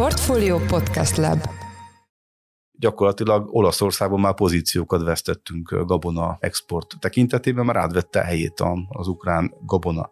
Portfolio Podcast Lab gyakorlatilag Olaszországban már pozíciókat vesztettünk gabona export tekintetében, már átvette helyét az ukrán gabona.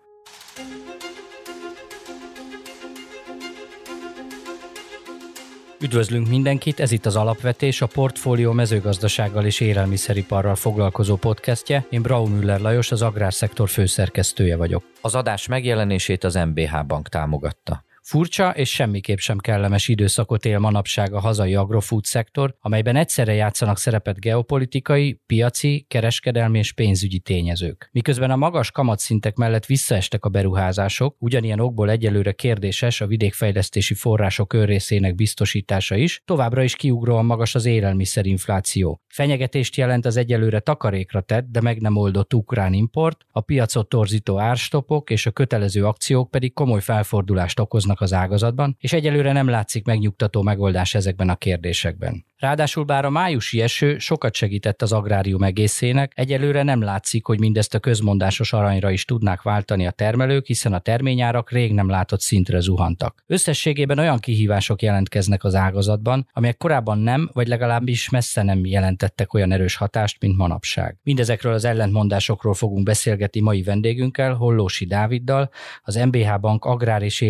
Üdvözlünk mindenkit, ez itt az Alapvetés, a Portfólió mezőgazdasággal és élelmiszeriparral foglalkozó podcastje. Én Braun Müller Lajos, az agrárszektor főszerkesztője vagyok. Az adás megjelenését az MBH Bank támogatta. Furcsa és semmiképp sem kellemes időszakot él manapság a hazai agrofood szektor, amelyben egyszerre játszanak szerepet geopolitikai, piaci, kereskedelmi és pénzügyi tényezők. Miközben a magas kamatszintek mellett visszaestek a beruházások, ugyanilyen okból egyelőre kérdéses a vidékfejlesztési források önrészének biztosítása is, továbbra is kiugróan magas az élelmiszerinfláció. Fenyegetést jelent az egyelőre takarékra tett, de meg nem oldott ukrán import, a piacot torzító árstopok és a kötelező akciók pedig komoly felfordulást okoznak az ágazatban, és egyelőre nem látszik megnyugtató megoldás ezekben a kérdésekben. Ráadásul bár a májusi eső sokat segített az agrárium egészének, egyelőre nem látszik, hogy mindezt a közmondásos aranyra is tudnák váltani a termelők, hiszen a terményárak rég nem látott szintre zuhantak. Összességében olyan kihívások jelentkeznek az ágazatban, amelyek korábban nem, vagy legalábbis messze nem jelentettek olyan erős hatást, mint manapság. Mindezekről az ellentmondásokról fogunk beszélgetni mai vendégünkkel, Hollósi Dáviddal, az MBH Bank agrár és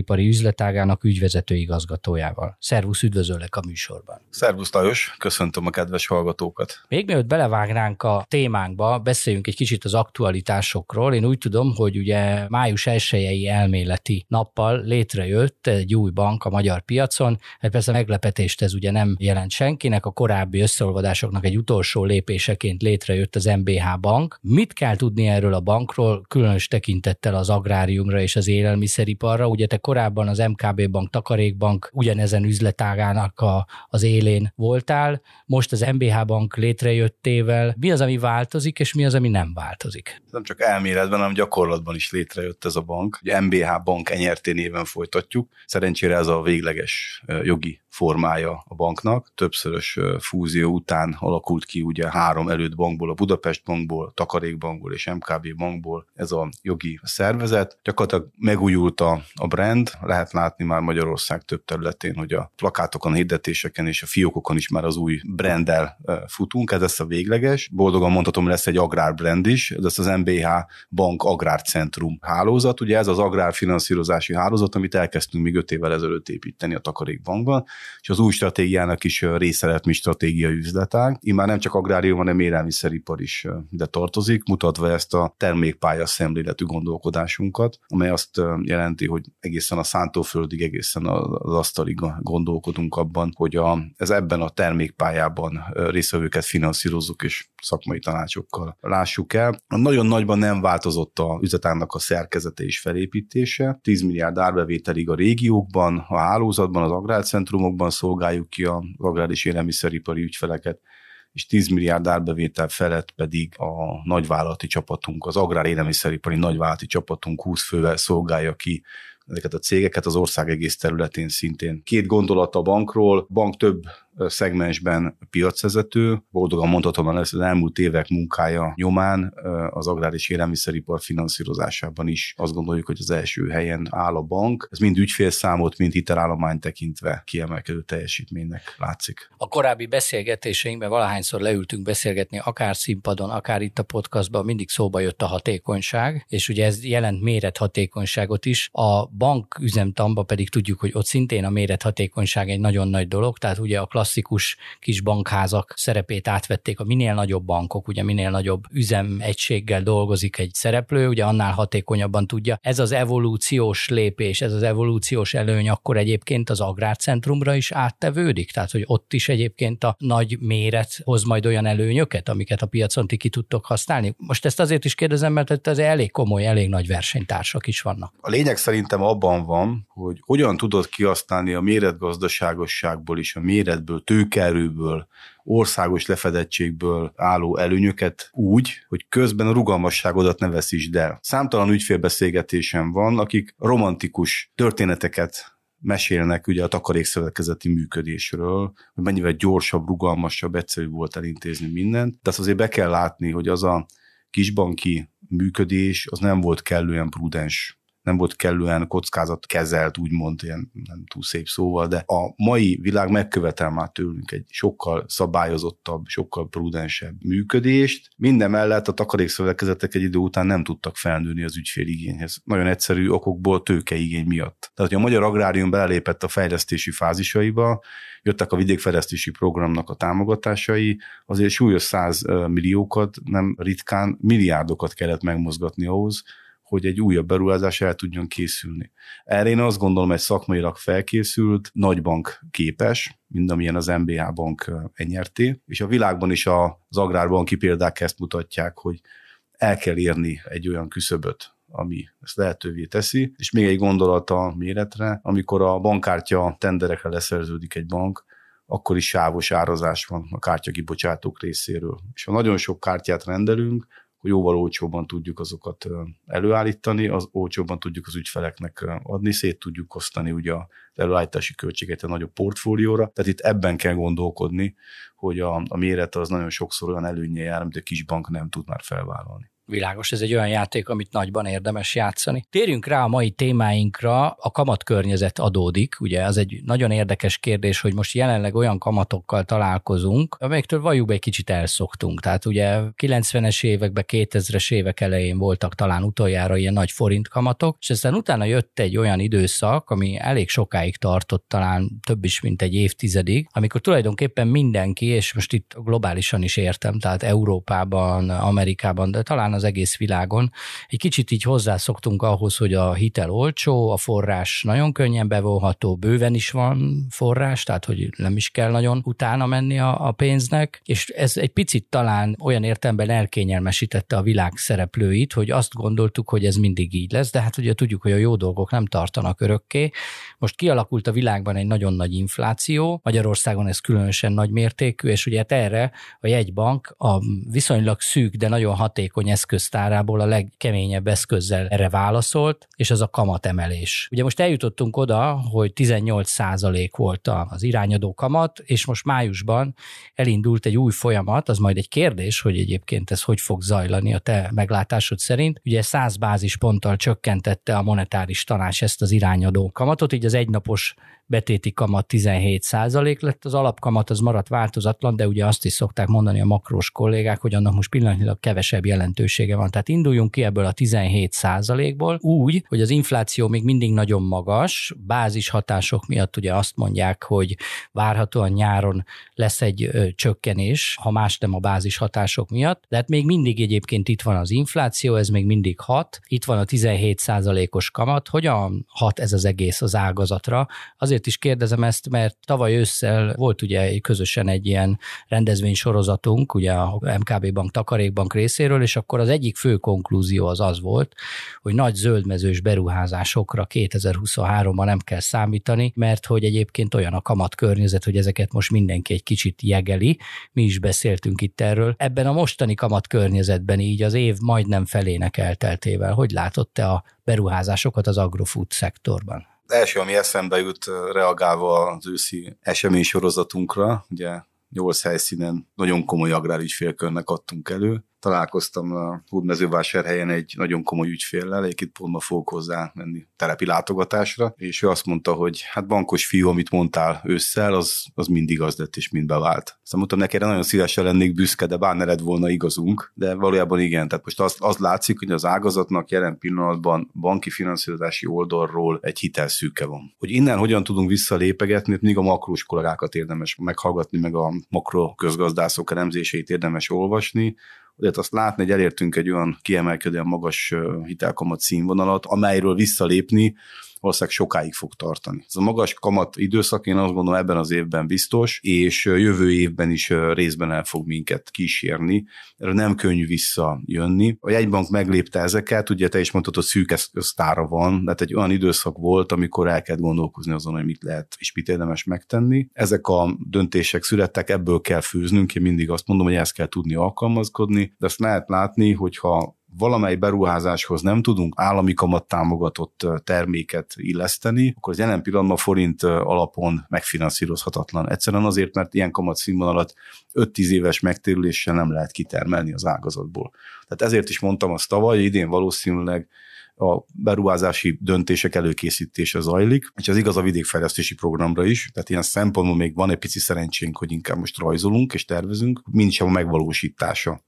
élelmiszeripari üzletágának ügyvezető igazgatójával. Szervusz, üdvözöllek a műsorban. Szervusz Lajos, köszöntöm a kedves hallgatókat. Még mielőtt belevágnánk a témánkba, beszéljünk egy kicsit az aktualitásokról. Én úgy tudom, hogy ugye május 1 elméleti nappal létrejött egy új bank a magyar piacon. Hát persze meglepetést ez ugye nem jelent senkinek, a korábbi összeolvadásoknak egy utolsó lépéseként létrejött az MBH bank. Mit kell tudni erről a bankról, különös tekintettel az agráriumra és az élelmiszeriparra? Ugye te korábban az MKB bank, Takarékbank ugyanezen üzletágának a, az élén voltál, most az MBH bank létrejöttével, mi az, ami változik, és mi az, ami nem változik? Nem csak elméletben, hanem gyakorlatban is létrejött ez a bank. Ugye MBH bank enyerté néven folytatjuk. Szerencsére ez a végleges jogi formája a banknak. Többszörös fúzió után alakult ki ugye három előtt bankból, a Budapest bankból, Takarékbankból és MKB bankból ez a jogi szervezet. Gyakorlatilag megújult a, a brand, lehet látni már Magyarország több területén, hogy a plakátokon, a hirdetéseken és a fiókokon is már az új branddel futunk, ez lesz a végleges. Boldogan mondhatom, lesz egy agrárbrand is, ez lesz az MBH Bank Agrárcentrum hálózat. Ugye ez az agrárfinanszírozási hálózat, amit elkezdtünk még öt évvel ezelőtt építeni a Takarékbankban és az új stratégiának is része lett mi stratégiai üzletág. Immár nem csak agrárium, hanem élelmiszeripar is ide tartozik, mutatva ezt a termékpálya szemléletű gondolkodásunkat, amely azt jelenti, hogy egészen a szántóföldig, egészen az asztalig gondolkodunk abban, hogy a, ez ebben a termékpályában részvevőket finanszírozzuk, és szakmai tanácsokkal lássuk el. Nagyon nagyban nem változott a üzletágnak a szerkezete és felépítése. 10 milliárd árbevételig a régiókban, a hálózatban, az agrárcentrumok, országokban szolgáljuk ki az agrár élelmiszeripari ügyfeleket, és 10 milliárd árbevétel felett pedig a nagyvállalati csapatunk, az agrár élelmiszeripari nagyvállalati csapatunk 20 fővel szolgálja ki ezeket a cégeket az ország egész területén szintén. Két gondolat a bankról, bank több szegmensben piacvezető. Boldogan mondhatom, hogy az elmúlt évek munkája nyomán az agrár és élelmiszeripar finanszírozásában is azt gondoljuk, hogy az első helyen áll a bank. Ez mind ügyfélszámot, mind hitelállomány tekintve kiemelkedő teljesítménynek látszik. A korábbi beszélgetéseinkben valahányszor leültünk beszélgetni, akár színpadon, akár itt a podcastban, mindig szóba jött a hatékonyság, és ugye ez jelent mérethatékonyságot is. A bank üzemtamba pedig tudjuk, hogy ott szintén a mérethatékonyság egy nagyon nagy dolog, tehát ugye a klasszikus kis bankházak szerepét átvették a minél nagyobb bankok, ugye minél nagyobb üzemegységgel dolgozik egy szereplő, ugye annál hatékonyabban tudja. Ez az evolúciós lépés, ez az evolúciós előny akkor egyébként az agrárcentrumra is áttevődik, tehát hogy ott is egyébként a nagy méret hoz majd olyan előnyöket, amiket a piacon ti ki tudtok használni. Most ezt azért is kérdezem, mert ez elég komoly, elég nagy versenytársak is vannak. A lényeg szerintem abban van, hogy hogyan tudod kihasználni a méretgazdaságosságból is, a méretből ebből tőkerőből, országos lefedettségből álló előnyöket úgy, hogy közben a rugalmasságodat ne veszítsd el. Számtalan ügyfélbeszélgetésem van, akik romantikus történeteket mesélnek ugye a takarékszövetkezeti működésről, hogy mennyivel gyorsabb, rugalmasabb, egyszerűbb volt elintézni mindent, de azt azért be kell látni, hogy az a kisbanki működés az nem volt kellően prudens nem volt kellően kockázat kezelt, úgymond ilyen nem túl szép szóval, de a mai világ megkövetel már tőlünk egy sokkal szabályozottabb, sokkal prudensebb működést. Minden mellett a takarékszövetkezetek egy idő után nem tudtak felnőni az ügyféligényhez. Nagyon egyszerű okokból tőkeigény miatt. Tehát, hogy a magyar agrárium belépett a fejlesztési fázisaiba, jöttek a vidékfejlesztési programnak a támogatásai, azért súlyos 100 milliókat, nem ritkán milliárdokat kellett megmozgatni ahhoz, hogy egy újabb beruházás el tudjon készülni. Erre én azt gondolom, egy szakmailag felkészült, nagy bank képes, mint amilyen az MBH bank enyerté, és a világban is az agrárbanki példák ezt mutatják, hogy el kell érni egy olyan küszöböt, ami ezt lehetővé teszi. És még egy gondolat a méretre, amikor a bankkártya tenderekre leszerződik egy bank, akkor is sávos árazás van a kártyakibocsátók részéről. És ha nagyon sok kártyát rendelünk, hogy jóval olcsóbban tudjuk azokat előállítani, az olcsóbban tudjuk az ügyfeleknek adni, szét tudjuk osztani ugye az előállítási költséget a nagyobb portfólióra. Tehát itt ebben kell gondolkodni, hogy a, a méret az nagyon sokszor olyan előnye jár, amit a kis bank nem tud már felvállalni. Világos, ez egy olyan játék, amit nagyban érdemes játszani. Térjünk rá a mai témáinkra, a kamatkörnyezet adódik, ugye ez egy nagyon érdekes kérdés, hogy most jelenleg olyan kamatokkal találkozunk, amelyektől valljuk egy kicsit elszoktunk. Tehát ugye 90-es években, 2000-es évek elején voltak talán utoljára ilyen nagy forint kamatok, és aztán utána jött egy olyan időszak, ami elég sokáig tartott, talán több is, mint egy évtizedig, amikor tulajdonképpen mindenki, és most itt globálisan is értem, tehát Európában, Amerikában, de talán az egész világon. Egy kicsit így hozzászoktunk ahhoz, hogy a hitel olcsó, a forrás nagyon könnyen bevonható, bőven is van forrás, tehát hogy nem is kell nagyon utána menni a, a pénznek, és ez egy picit talán olyan értelemben elkényelmesítette a világ szereplőit, hogy azt gondoltuk, hogy ez mindig így lesz, de hát ugye tudjuk, hogy a jó dolgok nem tartanak örökké. Most kialakult a világban egy nagyon nagy infláció, Magyarországon ez különösen nagy mértékű, és ugye hát erre a jegybank a viszonylag szűk, de nagyon hatékony eszköztárából a legkeményebb eszközzel erre válaszolt, és az a kamatemelés. Ugye most eljutottunk oda, hogy 18% volt az irányadó kamat, és most májusban elindult egy új folyamat, az majd egy kérdés, hogy egyébként ez hogy fog zajlani a te meglátásod szerint. Ugye 100 bázisponttal csökkentette a monetáris tanács ezt az irányadó kamatot, így az egynapos betéti kamat 17 százalék lett, az alapkamat az maradt változatlan, de ugye azt is szokták mondani a makrós kollégák, hogy annak most pillanatnyilag kevesebb jelentősége van. Tehát induljunk ki ebből a 17 százalékból úgy, hogy az infláció még mindig nagyon magas, bázis hatások miatt ugye azt mondják, hogy várhatóan nyáron lesz egy csökkenés, ha más nem a bázis hatások miatt, de hát még mindig egyébként itt van az infláció, ez még mindig hat, itt van a 17 százalékos kamat, hogyan hat ez az egész az ágazatra? Azért azért is kérdezem ezt, mert tavaly ősszel volt ugye közösen egy ilyen rendezvény sorozatunk, ugye a MKB Bank Takarékbank részéről, és akkor az egyik fő konklúzió az az volt, hogy nagy zöldmezős beruházásokra 2023-ban nem kell számítani, mert hogy egyébként olyan a kamat környezet, hogy ezeket most mindenki egy kicsit jegeli. Mi is beszéltünk itt erről. Ebben a mostani kamat környezetben így az év majdnem felének elteltével, hogy látott te a beruházásokat az agrofood szektorban? Első, ami eszembe jut reagálva az őszi esemény sorozatunkra, ugye nyolc helyszínen nagyon komoly agrárügyfélkörnek adtunk elő, találkoztam a Hódmezővásárhelyen egy nagyon komoly ügyféllel, egyébként pont ma fogok hozzá menni telepi látogatásra, és ő azt mondta, hogy hát bankos fiú, amit mondtál ősszel, az, az mindig az lett, és mind bevált. Szóval mondtam neki, nagyon szívesen lennék büszke, de bár ne lett volna igazunk, de valójában igen. Tehát most az, az látszik, hogy az ágazatnak jelen pillanatban banki finanszírozási oldalról egy hitelszűke van. Hogy innen hogyan tudunk visszalépegetni, még a makrós kollégákat érdemes meghallgatni, meg a makro közgazdászok elemzéseit érdemes olvasni, azért azt látni, hogy elértünk egy olyan kiemelkedően magas hitelkamat színvonalat, amelyről visszalépni valószínűleg sokáig fog tartani. Ez a magas kamat időszak, én azt gondolom ebben az évben biztos, és jövő évben is részben el fog minket kísérni. Erre nem könnyű visszajönni. A jegybank meglépte ezeket, ugye te is mondtad, hogy szűk eszköztára van, tehát egy olyan időszak volt, amikor el kell gondolkozni azon, hogy mit lehet és mit érdemes megtenni. Ezek a döntések születtek, ebből kell főznünk, én mindig azt mondom, hogy ezt kell tudni alkalmazkodni, de azt lehet látni, hogyha valamely beruházáshoz nem tudunk állami kamat támogatott terméket illeszteni, akkor az jelen pillanatban forint alapon megfinanszírozhatatlan. Egyszerűen azért, mert ilyen kamat színvonalat 5-10 éves megtérüléssel nem lehet kitermelni az ágazatból. Tehát ezért is mondtam azt tavaly, idén valószínűleg a beruházási döntések előkészítése zajlik, és ez igaz a vidékfejlesztési programra is, tehát ilyen szempontból még van egy pici szerencsénk, hogy inkább most rajzolunk és tervezünk, mind sem a megvalósítása.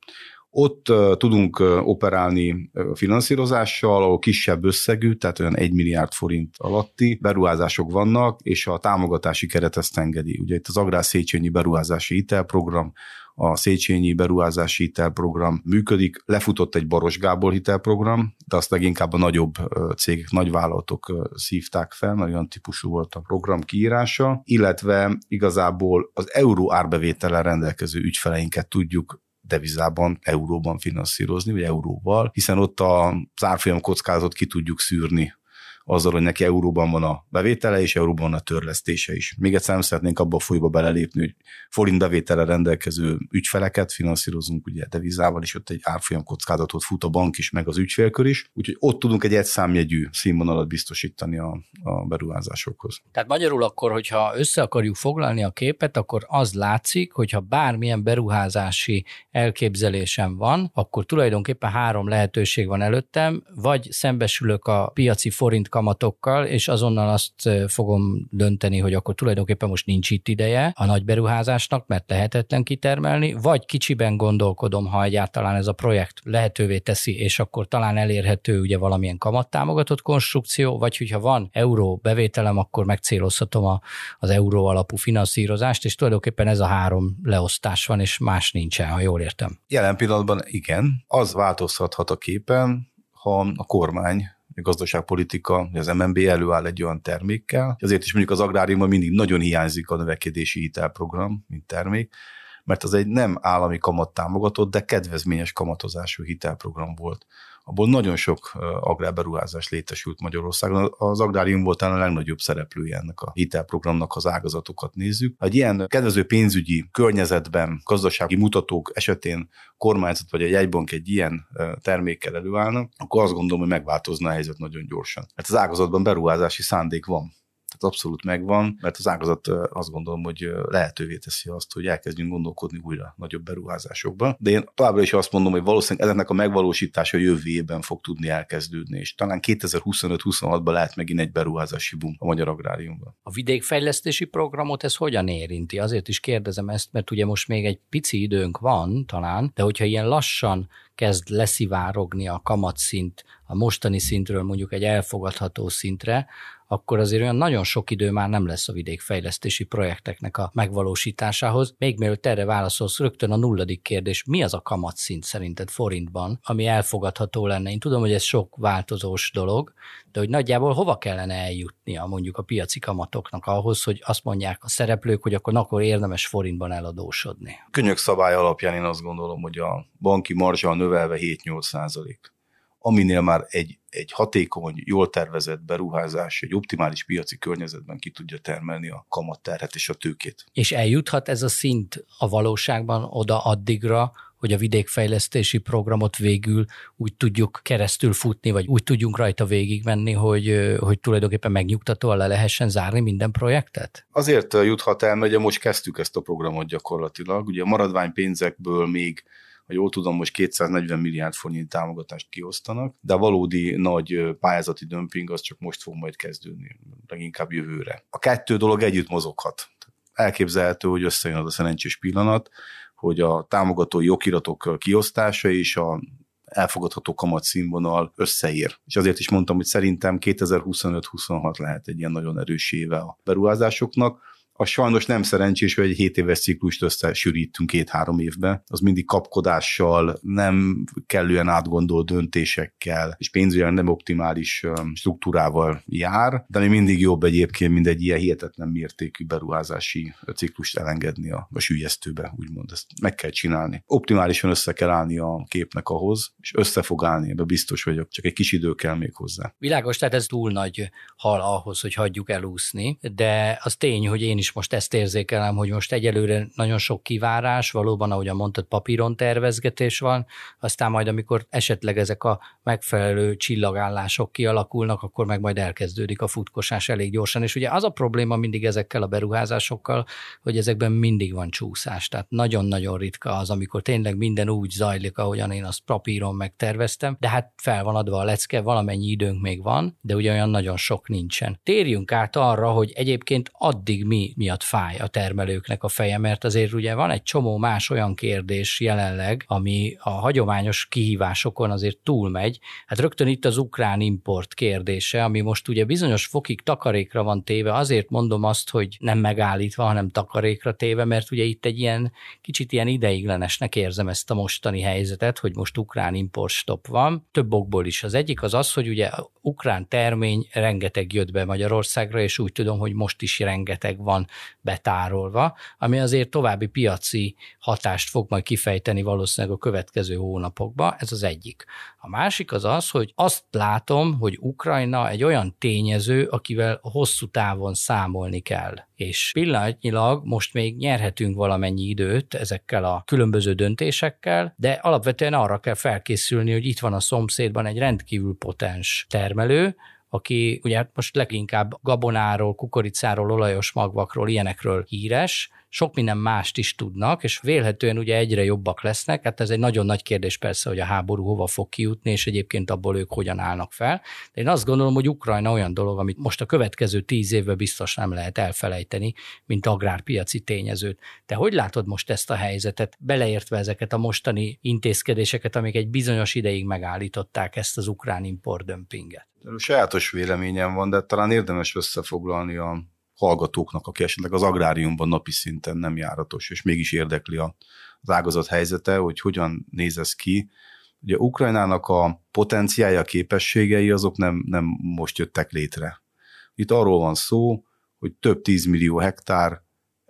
Ott tudunk operálni uh, finanszírozással, ahol kisebb összegű, tehát olyan 1 milliárd forint alatti beruházások vannak, és a támogatási keret ezt engedi. Ugye itt az Agrár Széchenyi Beruházási Hitelprogram, a Széchenyi Beruházási Hitelprogram működik, lefutott egy Baros Gábor hitelprogram, de azt leginkább a nagyobb cégek, nagy vállalatok szívták fel, mert olyan típusú volt a program kiírása, illetve igazából az euró árbevétellel rendelkező ügyfeleinket tudjuk devizában, euróban finanszírozni, vagy euróval, hiszen ott a árfolyam kockázatot ki tudjuk szűrni azzal, hogy neki euróban van a bevétele, és euróban van a törlesztése is. Még egyszer nem szeretnénk abba a folyba belelépni, hogy forint bevétele rendelkező ügyfeleket finanszírozunk ugye devizával, és ott egy árfolyam kockázatot fut a bank is, meg az ügyfélkör is. Úgyhogy ott tudunk egy egyszámjegyű színvonalat biztosítani a, a beruházásokhoz. Tehát magyarul akkor, hogyha össze akarjuk foglalni a képet, akkor az látszik, hogyha bármilyen beruházási elképzelésem van, akkor tulajdonképpen három lehetőség van előttem, vagy szembesülök a piaci forint kamatokkal, és azonnal azt fogom dönteni, hogy akkor tulajdonképpen most nincs itt ideje a nagy beruházásnak, mert lehetetlen kitermelni, vagy kicsiben gondolkodom, ha egyáltalán ez a projekt lehetővé teszi, és akkor talán elérhető ugye valamilyen kamattámogatott konstrukció, vagy hogyha van euró bevételem, akkor megcélozhatom a, az euró alapú finanszírozást, és tulajdonképpen ez a három leosztás van, és más nincsen, ha jól értem. Jelen pillanatban igen, az változhathat a képen, ha a kormány gazdaságpolitika, az MNB előáll egy olyan termékkel. Azért is mondjuk az agráriumban mindig nagyon hiányzik a növekedési hitelprogram, mint termék, mert az egy nem állami kamat támogatott, de kedvezményes kamatozású hitelprogram volt abból nagyon sok agrárberuházás létesült Magyarországon. Az agrárium volt talán a legnagyobb szereplője ennek a hitelprogramnak, az ágazatokat nézzük. Egy ilyen kedvező pénzügyi környezetben, gazdasági mutatók esetén kormányzat vagy egy jegybank egy ilyen termékkel előállna, akkor azt gondolom, hogy megváltozna a helyzet nagyon gyorsan. Mert az ágazatban beruházási szándék van tehát abszolút megvan, mert az ágazat azt gondolom, hogy lehetővé teszi azt, hogy elkezdjünk gondolkodni újra nagyobb beruházásokba. De én továbbra is azt mondom, hogy valószínűleg ezeknek a megvalósítása jövő évben fog tudni elkezdődni, és talán 2025-26-ban lehet megint egy beruházási boom a magyar agráriumban. A vidékfejlesztési programot ez hogyan érinti? Azért is kérdezem ezt, mert ugye most még egy pici időnk van talán, de hogyha ilyen lassan kezd leszivárogni a kamatszint a mostani szintről mondjuk egy elfogadható szintre, akkor azért olyan nagyon sok idő már nem lesz a vidékfejlesztési projekteknek a megvalósításához. Még mielőtt erre válaszolsz, rögtön a nulladik kérdés, mi az a kamatszint szerinted forintban, ami elfogadható lenne? Én tudom, hogy ez sok változós dolog, de hogy nagyjából hova kellene eljutnia mondjuk a piaci kamatoknak ahhoz, hogy azt mondják a szereplők, hogy akkor, akkor érdemes forintban eladósodni? Könyök szabály alapján én azt gondolom, hogy a banki marzsa növelve 7-8 százalék aminél már egy, egy hatékony, jól tervezett beruházás egy optimális piaci környezetben ki tudja termelni a kamatterhet és a tőkét. És eljuthat ez a szint a valóságban oda addigra, hogy a vidékfejlesztési programot végül úgy tudjuk keresztül futni, vagy úgy tudjunk rajta végigmenni, hogy, hogy tulajdonképpen megnyugtatóan le lehessen zárni minden projektet? Azért juthat el, mert ugye most kezdtük ezt a programot gyakorlatilag. Ugye a maradványpénzekből még ha jól tudom, most 240 milliárd forint támogatást kiosztanak, de a valódi nagy pályázati dömping az csak most fog majd kezdődni, leginkább jövőre. A kettő dolog együtt mozoghat. Elképzelhető, hogy összejön az a szerencsés pillanat, hogy a támogatói okiratok kiosztása és a elfogadható kamat színvonal összeér. És azért is mondtam, hogy szerintem 2025-26 lehet egy ilyen nagyon erős éve a beruházásoknak az sajnos nem szerencsés, hogy egy 7 éves ciklust összesűrítünk két-három évbe. Az mindig kapkodással, nem kellően átgondolt döntésekkel, és pénzügyileg nem optimális struktúrával jár, de még mindig jobb egyébként, mint egy ilyen hihetetlen mértékű beruházási ciklust elengedni a, a sülyeztőbe, úgymond. Ezt meg kell csinálni. Optimálisan össze kell állni a képnek ahhoz, és össze fog állni, ebbe biztos vagyok, csak egy kis idő kell még hozzá. Világos, tehát ez túl nagy hal ahhoz, hogy hagyjuk elúszni, de az tény, hogy én is most ezt érzékelem, hogy most egyelőre nagyon sok kivárás, valóban, ahogy mondtad, papíron tervezgetés van, aztán majd amikor esetleg ezek a megfelelő csillagállások kialakulnak, akkor meg majd elkezdődik a futkosás elég gyorsan. És ugye az a probléma mindig ezekkel a beruházásokkal, hogy ezekben mindig van csúszás. Tehát nagyon-nagyon ritka az, amikor tényleg minden úgy zajlik, ahogyan én azt papíron megterveztem, de hát fel van adva a lecke, valamennyi időnk még van, de ugye olyan nagyon sok nincsen. Térjünk át arra, hogy egyébként addig mi miatt fáj a termelőknek a feje, mert azért ugye van egy csomó más olyan kérdés jelenleg, ami a hagyományos kihívásokon azért túlmegy. Hát rögtön itt az ukrán import kérdése, ami most ugye bizonyos fokig takarékra van téve, azért mondom azt, hogy nem megállítva, hanem takarékra téve, mert ugye itt egy ilyen kicsit ilyen ideiglenesnek érzem ezt a mostani helyzetet, hogy most ukrán import stop van. Több okból is. Az egyik az az, hogy ugye ukrán termény rengeteg jött be Magyarországra, és úgy tudom, hogy most is rengeteg van betárolva, ami azért további piaci hatást fog majd kifejteni valószínűleg a következő hónapokban. Ez az egyik. A másik az az, hogy azt látom, hogy Ukrajna egy olyan tényező, akivel hosszú távon számolni kell. És pillanatnyilag most még nyerhetünk valamennyi időt ezekkel a különböző döntésekkel, de alapvetően arra kell felkészülni, hogy itt van a szomszédban egy rendkívül potens termelő, aki ugye hát most leginkább gabonáról, kukoricáról, olajos magvakról, ilyenekről híres, sok minden mást is tudnak, és vélhetően ugye egyre jobbak lesznek. Hát ez egy nagyon nagy kérdés persze, hogy a háború hova fog kijutni, és egyébként abból ők hogyan állnak fel. De én azt gondolom, hogy Ukrajna olyan dolog, amit most a következő tíz évben biztos nem lehet elfelejteni, mint agrárpiaci tényezőt. Te hogy látod most ezt a helyzetet, beleértve ezeket a mostani intézkedéseket, amik egy bizonyos ideig megállították ezt az ukrán import dömpinget? Sajátos véleményem van, de talán érdemes összefoglalni a hallgatóknak, aki esetleg az agráriumban napi szinten nem járatos, és mégis érdekli az ágazat helyzete, hogy hogyan néz ez ki. Ugye Ukrajnának a potenciája, képességei azok nem, nem most jöttek létre. Itt arról van szó, hogy több tízmillió hektár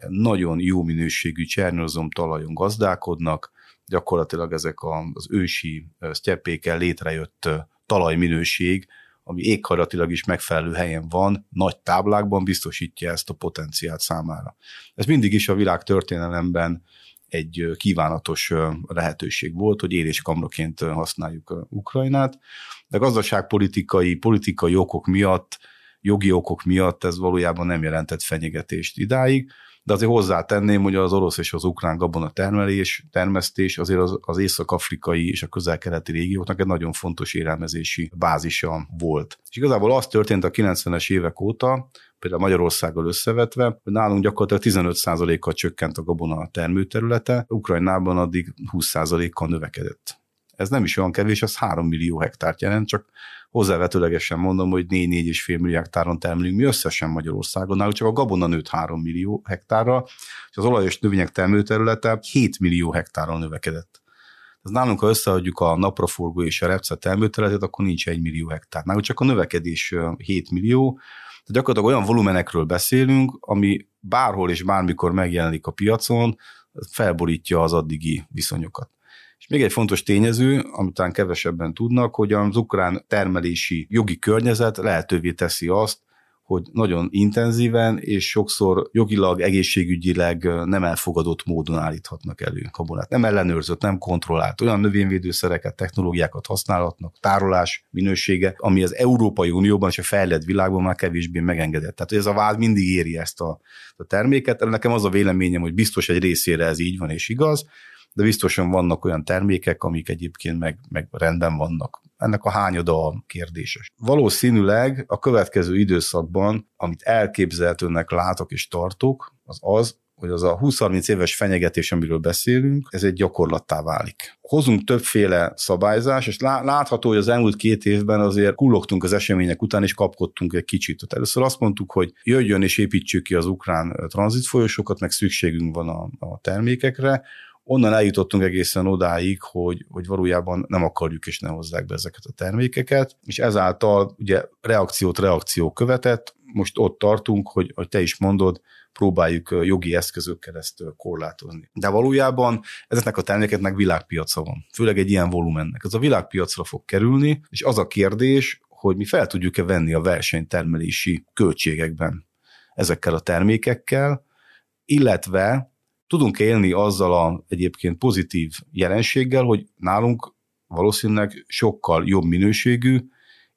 nagyon jó minőségű csernozom talajon gazdálkodnak, gyakorlatilag ezek az ősi sztyepéken létrejött talajminőség, ami éghajlatilag is megfelelő helyen van, nagy táblákban biztosítja ezt a potenciált számára. Ez mindig is a világ történelemben egy kívánatos lehetőség volt, hogy éréskamraként használjuk Ukrajnát, de gazdaságpolitikai, politikai okok miatt, jogi okok miatt ez valójában nem jelentett fenyegetést idáig, de azért hozzátenném, hogy az orosz és az ukrán gabona termelés, termesztés azért az, az észak-afrikai és a közel-keleti régióknak egy nagyon fontos élelmezési bázisa volt. És igazából az történt a 90-es évek óta, például Magyarországgal összevetve, hogy nálunk gyakorlatilag 15%-kal csökkent a gabona termőterülete, Ukrajnában addig 20%-kal növekedett. Ez nem is olyan kevés, az 3 millió hektárt jelent, csak hozzávetőlegesen mondom, hogy 4-4,5 millió hektáron termelünk mi összesen Magyarországon, náluk csak a gabona nőtt 3 millió hektárra, és az olajos növények termőterülete 7 millió hektáron növekedett. Ez nálunk, ha összeadjuk a napraforgó és a repce termőterületet, akkor nincs 1 millió hektár. Nálunk csak a növekedés 7 millió, de gyakorlatilag olyan volumenekről beszélünk, ami bárhol és bármikor megjelenik a piacon, felborítja az addigi viszonyokat. És még egy fontos tényező, amit talán kevesebben tudnak, hogy az ukrán termelési jogi környezet lehetővé teszi azt, hogy nagyon intenzíven és sokszor jogilag, egészségügyileg nem elfogadott módon állíthatnak elő kabonát. Nem ellenőrzött, nem kontrollált. Olyan növényvédőszereket, technológiákat használhatnak, tárolás minősége, ami az Európai Unióban és a fejlett világban már kevésbé megengedett. Tehát ez a vád mindig éri ezt a, a terméket. Nekem az a véleményem, hogy biztos egy részére ez így van és igaz, de biztosan vannak olyan termékek, amik egyébként meg, meg rendben vannak. Ennek a hányada a kérdéses. Valószínűleg a következő időszakban, amit elképzelhetőnek látok és tartok, az az, hogy az a 20-30 éves fenyegetés, amiről beszélünk, ez egy gyakorlattá válik. Hozunk többféle szabályzás, és látható, hogy az elmúlt két évben azért kullogtunk az események után, és kapkodtunk egy kicsit. Először azt mondtuk, hogy jöjjön és építsük ki az ukrán tranzitfolyosokat, meg szükségünk van a, a termékekre onnan eljutottunk egészen odáig, hogy, hogy valójában nem akarjuk és ne hozzák be ezeket a termékeket, és ezáltal ugye reakciót reakció követett, most ott tartunk, hogy, hogy te is mondod, próbáljuk jogi eszközökkel ezt korlátozni. De valójában ezeknek a termékeknek világpiaca van, főleg egy ilyen volumennek. Ez a világpiacra fog kerülni, és az a kérdés, hogy mi fel tudjuk-e venni a versenytermelési költségekben ezekkel a termékekkel, illetve tudunk élni azzal a egyébként pozitív jelenséggel, hogy nálunk valószínűleg sokkal jobb minőségű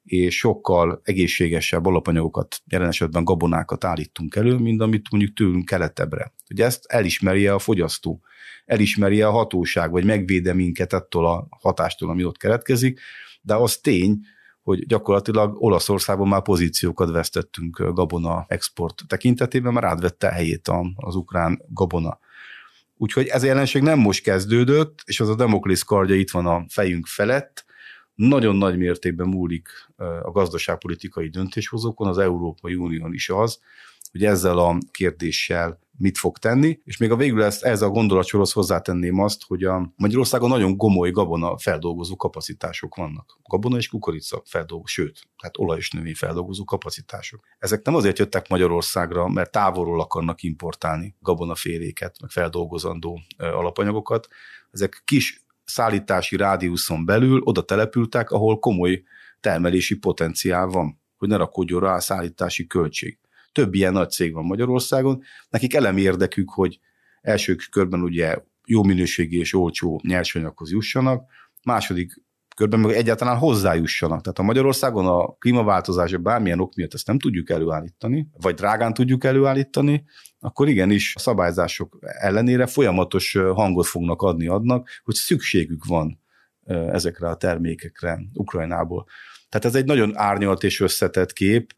és sokkal egészségesebb alapanyagokat, jelen esetben gabonákat állítunk elő, mint amit mondjuk tőlünk keletebbre. Ugye ezt elismeri a fogyasztó, elismeri a hatóság, vagy megvéde minket ettől a hatástól, ami ott keletkezik, de az tény, hogy gyakorlatilag Olaszországban már pozíciókat vesztettünk gabona export tekintetében, mert átvette helyét az ukrán gabona. Úgyhogy ez a jelenség nem most kezdődött, és az a Demoklész kardja itt van a fejünk felett, nagyon nagy mértékben múlik a gazdaságpolitikai döntéshozókon, az Európai Unión is az, hogy ezzel a kérdéssel mit fog tenni, és még a végül ezt ez a gondolatsorhoz hozzátenném azt, hogy a Magyarországon nagyon gomoly gabona feldolgozó kapacitások vannak. Gabona és kukorica feldolgozó, sőt, tehát olaj és növény feldolgozó kapacitások. Ezek nem azért jöttek Magyarországra, mert távolról akarnak importálni gabonaféléket, meg feldolgozandó alapanyagokat. Ezek kis szállítási rádiuszon belül oda települtek, ahol komoly termelési potenciál van, hogy ne rakódjon rá a szállítási költség. Több ilyen nagy cég van Magyarországon, nekik elemi érdekük, hogy első körben ugye jó minőségi és olcsó nyersanyaghoz jussanak, második körben meg egyáltalán hozzájussanak. Tehát a Magyarországon a klímaváltozás bármilyen ok miatt ezt nem tudjuk előállítani, vagy drágán tudjuk előállítani, akkor igenis a szabályzások ellenére folyamatos hangot fognak adni adnak, hogy szükségük van ezekre a termékekre Ukrajnából. Tehát ez egy nagyon árnyalt és összetett kép,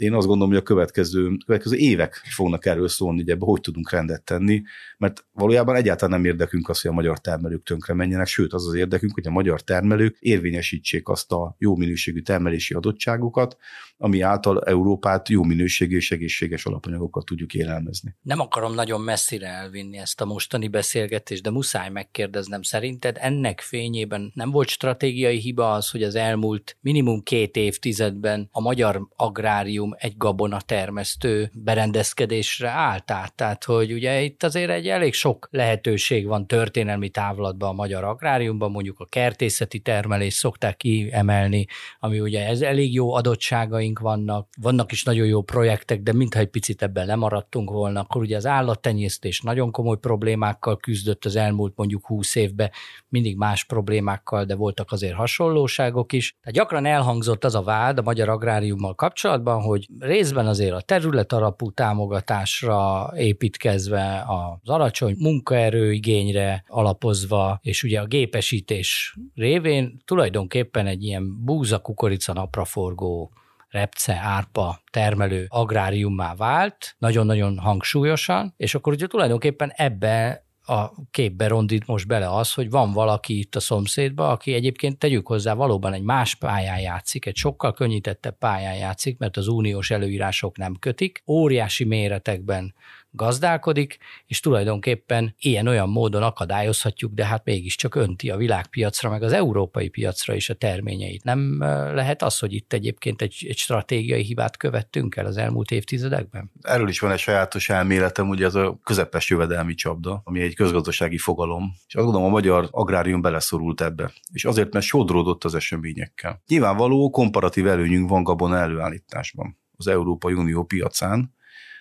én azt gondolom, hogy a következő, következő évek fognak erről szólni, hogy ebbe hogy tudunk rendet tenni, mert valójában egyáltalán nem érdekünk az, hogy a magyar termelők tönkre menjenek, sőt az az érdekünk, hogy a magyar termelők érvényesítsék azt a jó minőségű termelési adottságokat, ami által Európát jó minőségű és egészséges alapanyagokat tudjuk élelmezni. Nem akarom nagyon messzire elvinni ezt a mostani beszélgetést, de muszáj megkérdeznem, szerinted ennek fényében nem volt stratégiai hiba az, hogy az elmúlt minimum két évtizedben a magyar agrárium egy gabona termesztő berendezkedésre állt át. Tehát, hogy ugye itt azért egy elég sok lehetőség van történelmi távlatban a magyar agráriumban, mondjuk a kertészeti termelés szokták kiemelni, ami ugye ez elég jó adottságaink vannak, vannak is nagyon jó projektek, de mintha egy picit ebben lemaradtunk volna, akkor ugye az állattenyésztés nagyon komoly problémákkal küzdött az elmúlt mondjuk húsz évben, mindig más problémákkal, de voltak azért hasonlóságok is. Tehát gyakran elhangzott az a vád a magyar agráriummal kapcsolatban, hogy részben azért a terület alapú támogatásra építkezve, az alacsony munkaerőigényre alapozva, és ugye a gépesítés révén tulajdonképpen egy ilyen búza kukorica napraforgó repce, árpa termelő agráriummá vált, nagyon-nagyon hangsúlyosan, és akkor ugye tulajdonképpen ebbe a képbe rondít most bele az, hogy van valaki itt a szomszédba, aki egyébként tegyük hozzá valóban egy más pályán játszik, egy sokkal könnyítettebb pályán játszik, mert az uniós előírások nem kötik, óriási méretekben gazdálkodik, és tulajdonképpen ilyen-olyan módon akadályozhatjuk, de hát mégiscsak önti a világpiacra, meg az európai piacra is a terményeit. Nem lehet az, hogy itt egyébként egy, egy stratégiai hibát követtünk el az elmúlt évtizedekben? Erről is van egy sajátos elméletem, ugye az a közepes jövedelmi csapda, ami egy közgazdasági fogalom, és azt gondolom a magyar agrárium beleszorult ebbe, és azért, mert sodródott az eseményekkel. Nyilvánvaló komparatív előnyünk van gabona előállításban az Európai Unió piacán,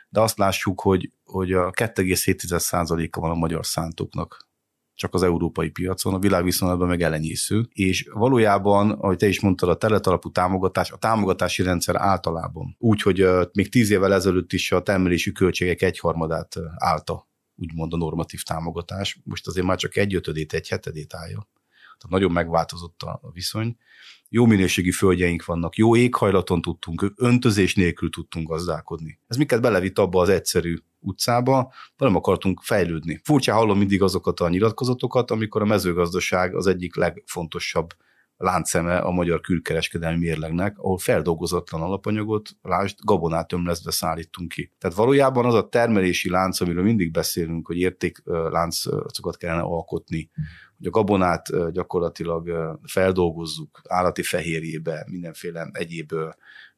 de azt lássuk, hogy, hogy a 2,7%-a van a magyar szántóknak csak az európai piacon, a világviszonylatban meg elenyésző, és valójában, ahogy te is mondtad, a területalapú támogatás, a támogatási rendszer általában. Úgy, hogy még tíz évvel ezelőtt is a termelési költségek egyharmadát állta, úgymond a normatív támogatás, most azért már csak egy ötödét, egy hetedét állja. Tehát nagyon megváltozott a viszony, jó minőségi földjeink vannak, jó éghajlaton tudtunk, öntözés nélkül tudtunk gazdálkodni. Ez miket belevitt abba az egyszerű utcába, de nem akartunk fejlődni. Furcsa hallom mindig azokat a nyilatkozatokat, amikor a mezőgazdaság az egyik legfontosabb láncszeme a magyar külkereskedelmi mérlegnek, ahol feldolgozatlan alapanyagot, lásd, gabonát ömlesztve szállítunk ki. Tehát valójában az a termelési lánc, amiről mindig beszélünk, hogy értékláncokat kellene alkotni, hogy a gabonát gyakorlatilag feldolgozzuk állati fehérjébe, mindenféle egyéb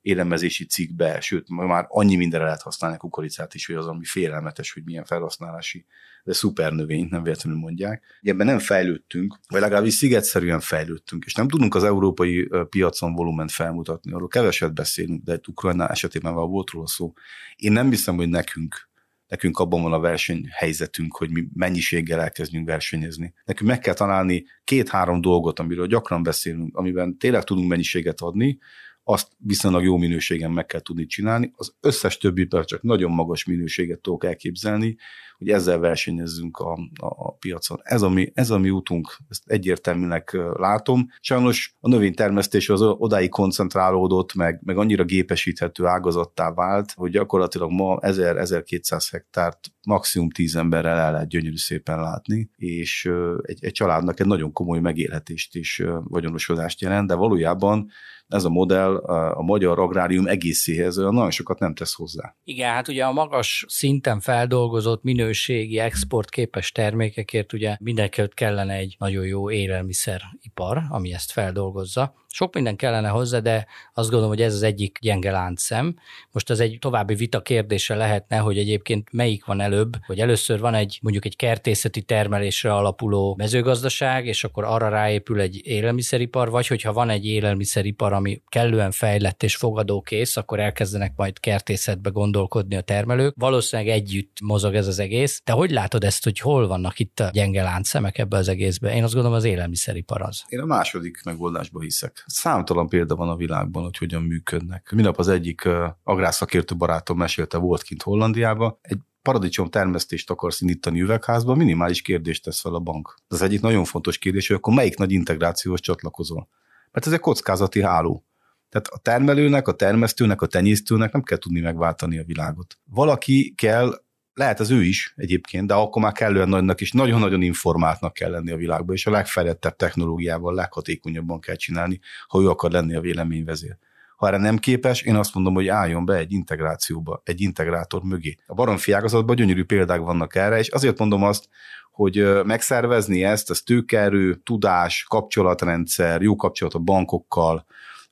élelmezési cikkbe, sőt, már annyi mindenre lehet használni a kukoricát is, hogy az, ami félelmetes, hogy milyen felhasználási, de szuper növény, nem véletlenül mondják. Ebben nem fejlődtünk, vagy legalábbis szigetszerűen fejlődtünk, és nem tudunk az európai piacon volument felmutatni, arról keveset beszélünk, de Ukrajna esetében van volt róla szó. Én nem hiszem, hogy nekünk nekünk abban van a versenyhelyzetünk, hogy mi mennyiséggel elkezdjünk versenyezni. Nekünk meg kell találni két-három dolgot, amiről gyakran beszélünk, amiben tényleg tudunk mennyiséget adni, azt viszonylag jó minőségen meg kell tudni csinálni. Az összes többi csak nagyon magas minőséget tudok elképzelni, hogy ezzel versenyezzünk a, a, a piacon. Ez a, mi, ez a mi útunk, ezt egyértelműnek látom. Sajnos a növénytermesztés az odáig koncentrálódott, meg, meg annyira gépesíthető ágazattá vált, hogy gyakorlatilag ma 1000-1200 hektárt maximum 10 emberrel el lehet gyönyörű szépen látni, és egy, egy családnak egy nagyon komoly megélhetést és vagyonosodást jelent, de valójában ez a modell a magyar agrárium egészéhez nagyon sokat nem tesz hozzá. Igen, hát ugye a magas szinten feldolgozott minőségi exportképes termékekért ugye mindenkelőtt kellene egy nagyon jó élelmiszeripar, ami ezt feldolgozza. Sok minden kellene hozzá, de azt gondolom, hogy ez az egyik gyenge láncszem. Most az egy további vita kérdése lehetne, hogy egyébként melyik van előbb, hogy először van egy mondjuk egy kertészeti termelésre alapuló mezőgazdaság, és akkor arra ráépül egy élelmiszeripar, vagy hogyha van egy élelmiszeripar, ami kellően fejlett és fogadókész, akkor elkezdenek majd kertészetbe gondolkodni a termelők. Valószínűleg együtt mozog ez az egész. De hogy látod ezt, hogy hol vannak itt a gyenge láncszemek ebbe az egészbe? Én azt gondolom az élelmiszeripar az. Én a második megoldásba hiszek. Számtalan példa van a világban, hogy hogyan működnek. Minap az egyik agrárszakértő barátom mesélte, volt kint Hollandiába, egy paradicsom termesztést akarsz indítani üvegházba, minimális kérdést tesz fel a bank. Az egyik nagyon fontos kérdés, hogy akkor melyik nagy integrációhoz csatlakozol. Mert ez egy kockázati háló. Tehát a termelőnek, a termesztőnek, a tenyésztőnek nem kell tudni megváltani a világot. Valaki kell lehet az ő is egyébként, de akkor már kellően nagynak és nagyon-nagyon informáltnak kell lenni a világban, és a legfejlettebb technológiával leghatékonyabban kell csinálni, ha ő akar lenni a véleményvezér. Ha erre nem képes, én azt mondom, hogy álljon be egy integrációba, egy integrátor mögé. A baromfi ágazatban gyönyörű példák vannak erre, és azért mondom azt, hogy megszervezni ezt, ez tőkerő, tudás, kapcsolatrendszer, jó kapcsolat a bankokkal,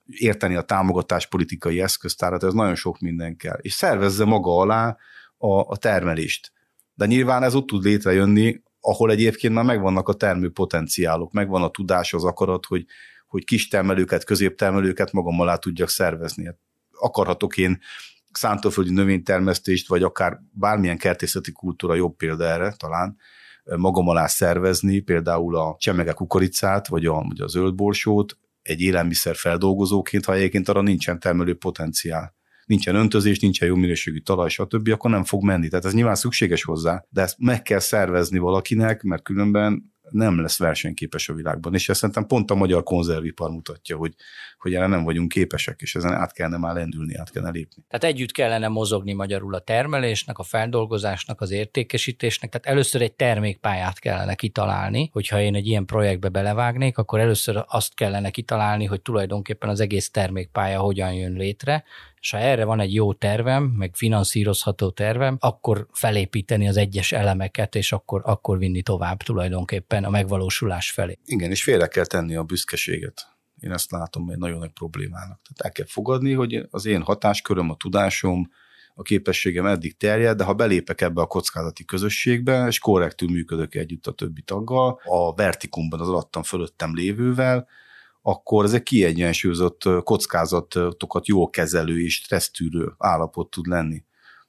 érteni a támogatás politikai eszköztárat, ez nagyon sok minden kell. És szervezze maga alá a, a termelést. De nyilván ez ott tud létrejönni, ahol egyébként már megvannak a termő potenciálok, megvan a tudás, az akarat, hogy, hogy kis termelőket, középtermelőket magam alá tudjak szervezni. Hát akarhatok én szántóföldi növénytermesztést, vagy akár bármilyen kertészeti kultúra jobb példa erre talán, magam alá szervezni, például a csemege kukoricát, vagy a, vagy a zöldborsót, egy élelmiszer feldolgozóként, ha egyébként arra nincsen termelő potenciál nincsen öntözés, nincsen jó minőségű talaj, stb., akkor nem fog menni. Tehát ez nyilván szükséges hozzá, de ezt meg kell szervezni valakinek, mert különben nem lesz versenyképes a világban. És ezt szerintem pont a magyar konzervipar mutatja, hogy, hogy erre nem vagyunk képesek, és ezen át kellene már lendülni, át kellene lépni. Tehát együtt kellene mozogni magyarul a termelésnek, a feldolgozásnak, az értékesítésnek. Tehát először egy termékpályát kellene kitalálni, hogyha én egy ilyen projektbe belevágnék, akkor először azt kellene kitalálni, hogy tulajdonképpen az egész termékpálya hogyan jön létre, és ha erre van egy jó tervem, meg finanszírozható tervem, akkor felépíteni az egyes elemeket, és akkor, akkor vinni tovább tulajdonképpen a megvalósulás felé. Igen, és félre kell tenni a büszkeséget. Én ezt látom egy nagyon nagy problémának. Tehát el kell fogadni, hogy az én hatásköröm, a tudásom, a képességem eddig terjed, de ha belépek ebbe a kockázati közösségbe, és korrektül működök együtt a többi taggal, a vertikumban az alattam fölöttem lévővel, akkor ez egy kiegyensúlyozott kockázatokat jól kezelő és stressztűrő állapot tud lenni.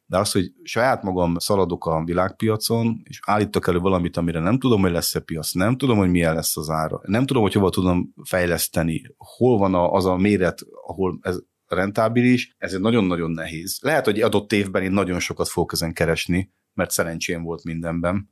De az, hogy saját magam szaladok a világpiacon, és állítok elő valamit, amire nem tudom, hogy lesz-e piac, nem tudom, hogy milyen lesz az ára, nem tudom, hogy hova tudom fejleszteni, hol van az a méret, ahol ez rentábilis, ez egy nagyon-nagyon nehéz. Lehet, hogy adott évben én nagyon sokat fogok ezen keresni, mert szerencsém volt mindenben,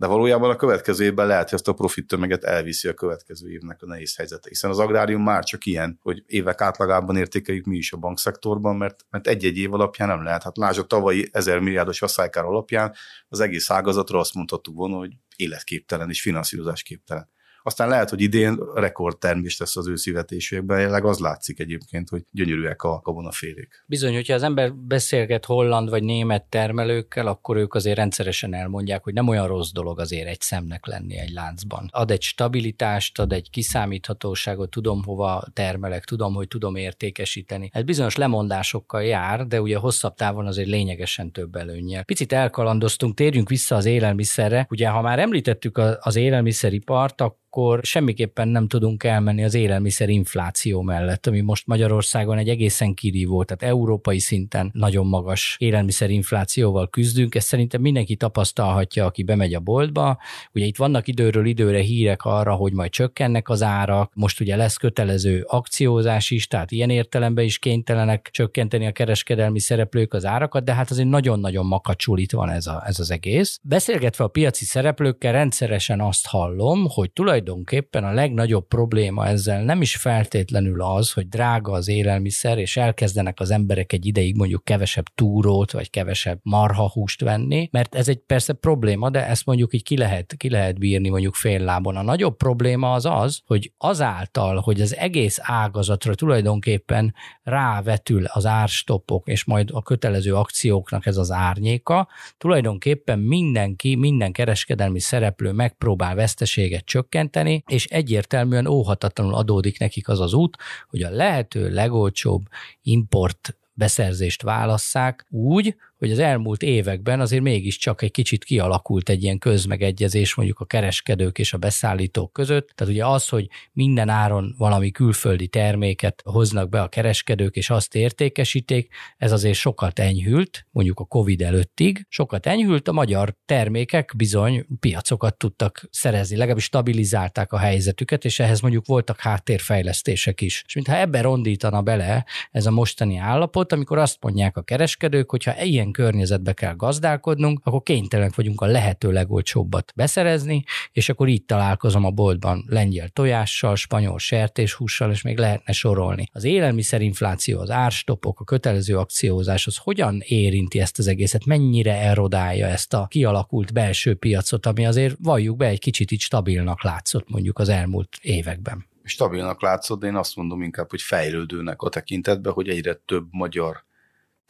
de valójában a következő évben lehet, hogy ezt a profit tömeget elviszi a következő évnek a nehéz helyzete, hiszen az agrárium már csak ilyen, hogy évek átlagában értékeljük mi is a bankszektorban, mert, mert egy-egy év alapján nem lehet. Hát lásd a tavalyi 1000 milliárdos asszálykár alapján az egész ágazatra azt mondhattuk volna, hogy életképtelen és finanszírozásképtelen. Aztán lehet, hogy idén rekordtermés lesz az őszivetésekben, jelenleg az látszik egyébként, hogy gyönyörűek a gabonafélék. Bizony, hogyha az ember beszélget holland vagy német termelőkkel, akkor ők azért rendszeresen elmondják, hogy nem olyan rossz dolog azért egy szemnek lenni egy láncban. Ad egy stabilitást, ad egy kiszámíthatóságot, tudom hova termelek, tudom, hogy tudom értékesíteni. Ez bizonyos lemondásokkal jár, de ugye hosszabb távon azért lényegesen több előnyel. Picit elkalandoztunk, térjünk vissza az élelmiszerre. Ugye, ha már említettük az élelmiszeripart, akkor semmiképpen nem tudunk elmenni az élelmiszer infláció mellett, ami most Magyarországon egy egészen kirívó, tehát európai szinten nagyon magas élelmiszer inflációval küzdünk. Ezt szerintem mindenki tapasztalhatja, aki bemegy a boltba. Ugye itt vannak időről időre hírek arra, hogy majd csökkennek az árak. Most ugye lesz kötelező akciózás is, tehát ilyen értelemben is kénytelenek csökkenteni a kereskedelmi szereplők az árakat, de hát azért nagyon-nagyon makacsul itt van ez, a, ez az egész. Beszélgetve a piaci szereplőkkel rendszeresen azt hallom, hogy tulajdonképpen a legnagyobb probléma ezzel nem is feltétlenül az, hogy drága az élelmiszer, és elkezdenek az emberek egy ideig mondjuk kevesebb túrót, vagy kevesebb marhahúst venni, mert ez egy persze probléma, de ezt mondjuk így ki lehet, ki lehet bírni mondjuk fél lábon. A nagyobb probléma az az, hogy azáltal, hogy az egész ágazatra tulajdonképpen rávetül az árstoppok, és majd a kötelező akcióknak ez az árnyéka, tulajdonképpen mindenki, minden kereskedelmi szereplő megpróbál veszteséget csökkenteni, és egyértelműen óhatatlanul adódik nekik az az út, hogy a lehető legolcsóbb import beszerzést válasszák úgy, hogy az elmúlt években azért mégiscsak egy kicsit kialakult egy ilyen közmegegyezés mondjuk a kereskedők és a beszállítók között. Tehát ugye az, hogy minden áron valami külföldi terméket hoznak be a kereskedők és azt értékesíték, ez azért sokat enyhült, mondjuk a Covid előttig, sokat enyhült, a magyar termékek bizony piacokat tudtak szerezni, legalábbis stabilizálták a helyzetüket, és ehhez mondjuk voltak háttérfejlesztések is. És mintha ebbe rondítana bele ez a mostani állapot, amikor azt mondják a kereskedők, hogyha ilyen ilyen környezetbe kell gazdálkodnunk, akkor kénytelenek vagyunk a lehető legolcsóbbat beszerezni, és akkor így találkozom a boltban lengyel tojással, spanyol sertéshússal, és még lehetne sorolni. Az élelmiszerinfláció, az árstopok, a kötelező akciózás, az hogyan érinti ezt az egészet, mennyire erodálja ezt a kialakult belső piacot, ami azért valljuk be egy kicsit így stabilnak látszott mondjuk az elmúlt években stabilnak látszott, de én azt mondom inkább, hogy fejlődőnek a tekintetben, hogy egyre több magyar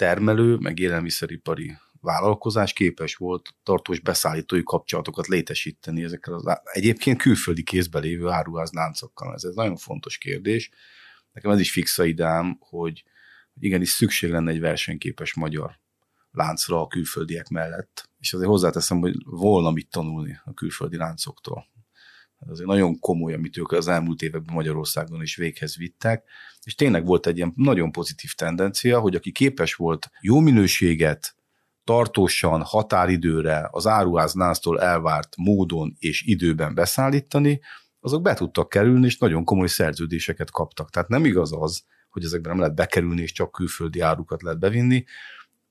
termelő, meg élelmiszeripari vállalkozás képes volt tartós beszállítói kapcsolatokat létesíteni ezekkel az egyébként külföldi kézbe lévő áruházláncokkal. Ez egy nagyon fontos kérdés. Nekem ez is fixa idám, hogy igenis szükség lenne egy versenyképes magyar láncra a külföldiek mellett. És azért hozzáteszem, hogy volna mit tanulni a külföldi láncoktól. Ez azért nagyon komoly, amit ők az elmúlt években Magyarországon is véghez vittek, és tényleg volt egy ilyen nagyon pozitív tendencia, hogy aki képes volt jó minőséget, tartósan, határidőre az áruháznáztól elvárt módon és időben beszállítani, azok be tudtak kerülni, és nagyon komoly szerződéseket kaptak. Tehát nem igaz az, hogy ezekben nem lehet bekerülni, és csak külföldi árukat lehet bevinni,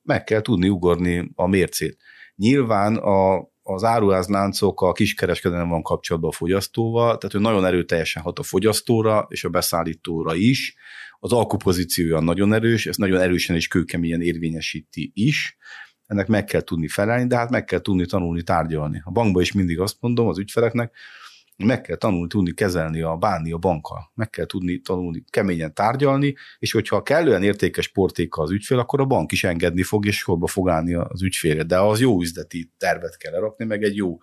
meg kell tudni ugorni a mércét. Nyilván a, az áruházláncok a kiskereskedelem van kapcsolatban a fogyasztóval, tehát ő nagyon erőteljesen hat a fogyasztóra és a beszállítóra is. Az alkupozíciója nagyon erős, ezt nagyon erősen és kőkeményen érvényesíti is. Ennek meg kell tudni felelni, de hát meg kell tudni tanulni tárgyalni. A bankban is mindig azt mondom az ügyfeleknek, meg kell tanulni, tudni kezelni a bánni a bankkal, meg kell tudni tanulni keményen tárgyalni, és hogyha kellően értékes portéka az ügyfél, akkor a bank is engedni fog, és sorba fog állni az ügyfélre. De az jó üzleti tervet kell lerakni, meg egy jó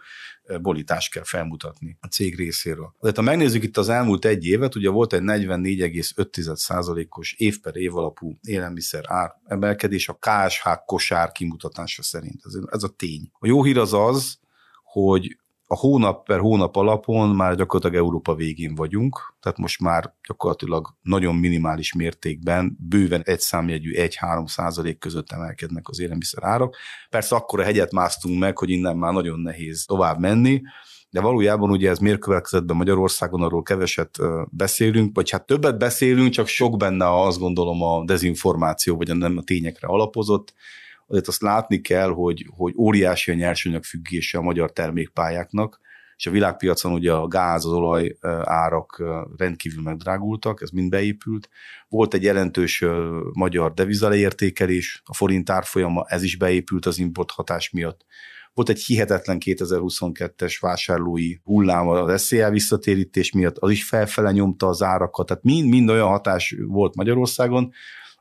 bolitást kell felmutatni a cég részéről. De ha megnézzük itt az elmúlt egy évet, ugye volt egy 44,5%-os év per év alapú élelmiszer ár emelkedés a KSH kosár kimutatása szerint. Ez, ez a tény. A jó hír az az, hogy a hónap per hónap alapon már gyakorlatilag Európa végén vagyunk, tehát most már gyakorlatilag nagyon minimális mértékben, bőven egy számjegyű 1-3 százalék között emelkednek az élelmiszer árak. Persze akkor a hegyet másztunk meg, hogy innen már nagyon nehéz tovább menni, de valójában ugye ez miért következett be Magyarországon, arról keveset beszélünk, vagy hát többet beszélünk, csak sok benne azt gondolom a dezinformáció, vagy a nem a tényekre alapozott azért azt látni kell, hogy, hogy óriási a nyersanyag függése a magyar termékpályáknak, és a világpiacon ugye a gáz, az olaj árak rendkívül megdrágultak, ez mind beépült. Volt egy jelentős magyar devizaleértékelés, a forint árfolyama, ez is beépült az import hatás miatt. Volt egy hihetetlen 2022-es vásárlói hullám az SZL visszatérítés miatt, az is felfele nyomta az árakat, tehát mind-mind olyan hatás volt Magyarországon,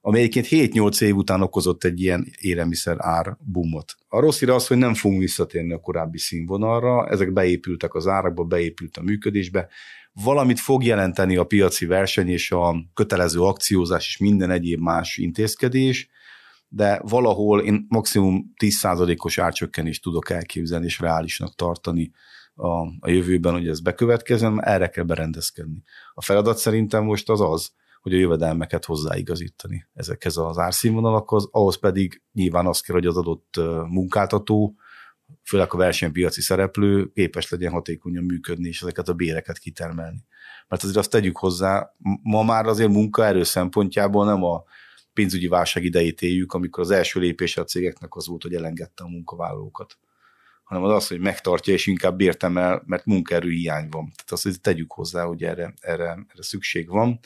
ami egyébként 7-8 év után okozott egy ilyen élelmiszer ár bumot. A rossz hír az, hogy nem fogunk visszatérni a korábbi színvonalra, ezek beépültek az árakba, beépült a működésbe, valamit fog jelenteni a piaci verseny és a kötelező akciózás és minden egyéb más intézkedés, de valahol én maximum 10%-os árcsökkenést tudok elképzelni és reálisnak tartani a, a jövőben, hogy ez bekövetkezzen, erre kell berendezkedni. A feladat szerintem most az az, hogy a jövedelmeket hozzáigazítani ezekhez az árszínvonalakhoz, ahhoz pedig nyilván az kell, hogy az adott munkáltató, főleg a versenypiaci szereplő képes legyen hatékonyan működni, és ezeket a béreket kitermelni. Mert azért azt tegyük hozzá, ma már azért munkaerő szempontjából nem a pénzügyi válság idejét éljük, amikor az első lépése a cégeknek az volt, hogy elengedte a munkavállalókat hanem az az, hogy megtartja, és inkább bértem el, mert munkaerő hiány van. Tehát azt, hogy tegyük hozzá, hogy erre, erre, erre szükség van.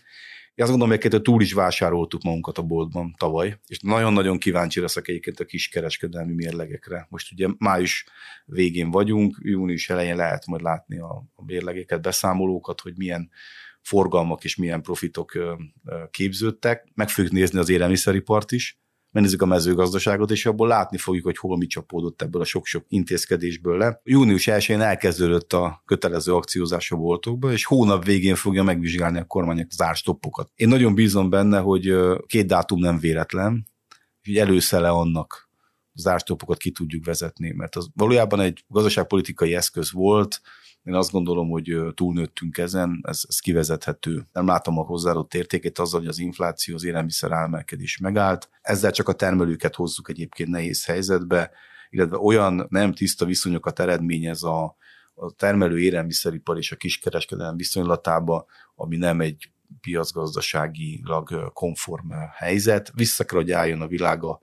Én azt gondolom, hogy túl is vásároltuk magunkat a boltban tavaly, és nagyon-nagyon kíváncsi leszek egyébként a kiskereskedelmi mérlegekre. Most ugye május végén vagyunk, június elején lehet majd látni a, a mérlegeket, beszámolókat, hogy milyen forgalmak és milyen profitok képződtek. Meg fogjuk nézni az élelmiszeripart is, megnézzük a mezőgazdaságot, és abból látni fogjuk, hogy hol mi csapódott ebből a sok-sok intézkedésből le. Június 1-én elkezdődött a kötelező akciózás a boltokba, és hónap végén fogja megvizsgálni a kormány az árstoppokat. Én nagyon bízom benne, hogy két dátum nem véletlen, hogy előszele annak az árstoppokat ki tudjuk vezetni, mert az valójában egy gazdaságpolitikai eszköz volt, én azt gondolom, hogy túlnőttünk ezen, ez, ez kivezethető. Nem látom a hozzáadott értékét azzal, hogy az infláció, az élelmiszer álmelkedés megállt. Ezzel csak a termelőket hozzuk egyébként nehéz helyzetbe, illetve olyan nem tiszta viszonyokat eredményez a, a termelő élelmiszeripar és a kiskereskedelem viszonylatába, ami nem egy piacgazdaságilag konform helyzet. Vissza kell, hogy álljon a világ a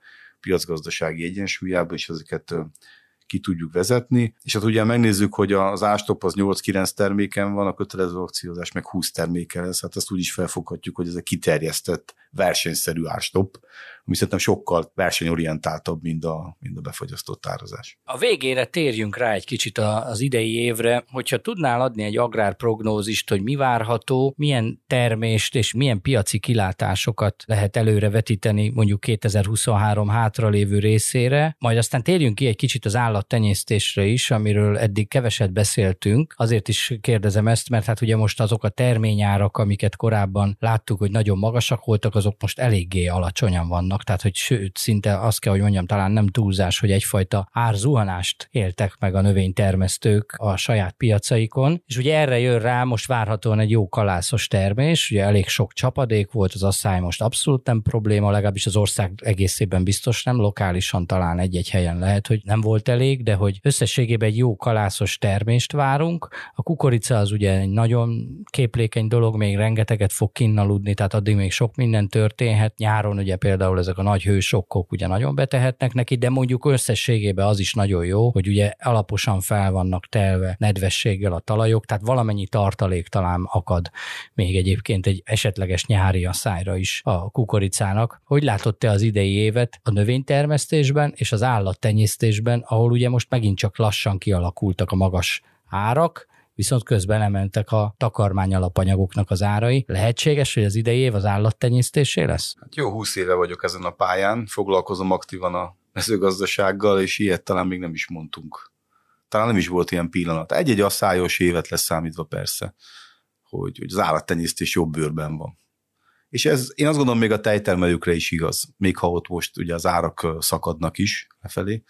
piacgazdasági egyensúlyába, és ezeket ki tudjuk vezetni, és hát ugye megnézzük, hogy az ástop az 8-9 terméken van, a kötelező akciózás meg 20 terméken lesz, hát ezt úgy is felfoghatjuk, hogy ez egy kiterjesztett, versenyszerű ástop, ami szerintem sokkal versenyorientáltabb, mint a, mint a befagyasztott árazás. A végére térjünk rá egy kicsit az idei évre, hogyha tudnál adni egy agrárprognózist, hogy mi várható, milyen termést és milyen piaci kilátásokat lehet előre vetíteni mondjuk 2023 hátralévő részére, majd aztán térjünk ki egy kicsit az állattenyésztésre is, amiről eddig keveset beszéltünk. Azért is kérdezem ezt, mert hát ugye most azok a terményárak, amiket korábban láttuk, hogy nagyon magasak voltak, azok most eléggé alacsonyan vannak vannak, tehát hogy sőt, szinte azt kell, hogy mondjam, talán nem túlzás, hogy egyfajta árzuhanást éltek meg a növénytermesztők a saját piacaikon, és ugye erre jön rá most várhatóan egy jó kalászos termés, ugye elég sok csapadék volt, az asszály most abszolút nem probléma, legalábbis az ország egészében biztos nem, lokálisan talán egy-egy helyen lehet, hogy nem volt elég, de hogy összességében egy jó kalászos termést várunk. A kukorica az ugye egy nagyon képlékeny dolog, még rengeteget fog kinnaludni, tehát addig még sok minden történhet. Nyáron ugye például ezek a nagy hősokkok ugye nagyon betehetnek neki, de mondjuk összességében az is nagyon jó, hogy ugye alaposan fel vannak telve nedvességgel a talajok, tehát valamennyi tartalék talán akad még egyébként egy esetleges nyári asszályra is a kukoricának. Hogy látott te az idei évet a növénytermesztésben és az állattenyésztésben, ahol ugye most megint csak lassan kialakultak a magas árak, viszont közben emeltek a takarmány alapanyagoknak az árai. Lehetséges, hogy az idei év az állattenyésztésé lesz? Hát jó húsz éve vagyok ezen a pályán, foglalkozom aktívan a mezőgazdasággal, és ilyet talán még nem is mondtunk. Talán nem is volt ilyen pillanat. Egy-egy asszályos évet lesz számítva persze, hogy, hogy az állattenyésztés jobb bőrben van. És ez, én azt gondolom, még a tejtermelőkre is igaz, még ha ott most ugye az árak szakadnak is lefelé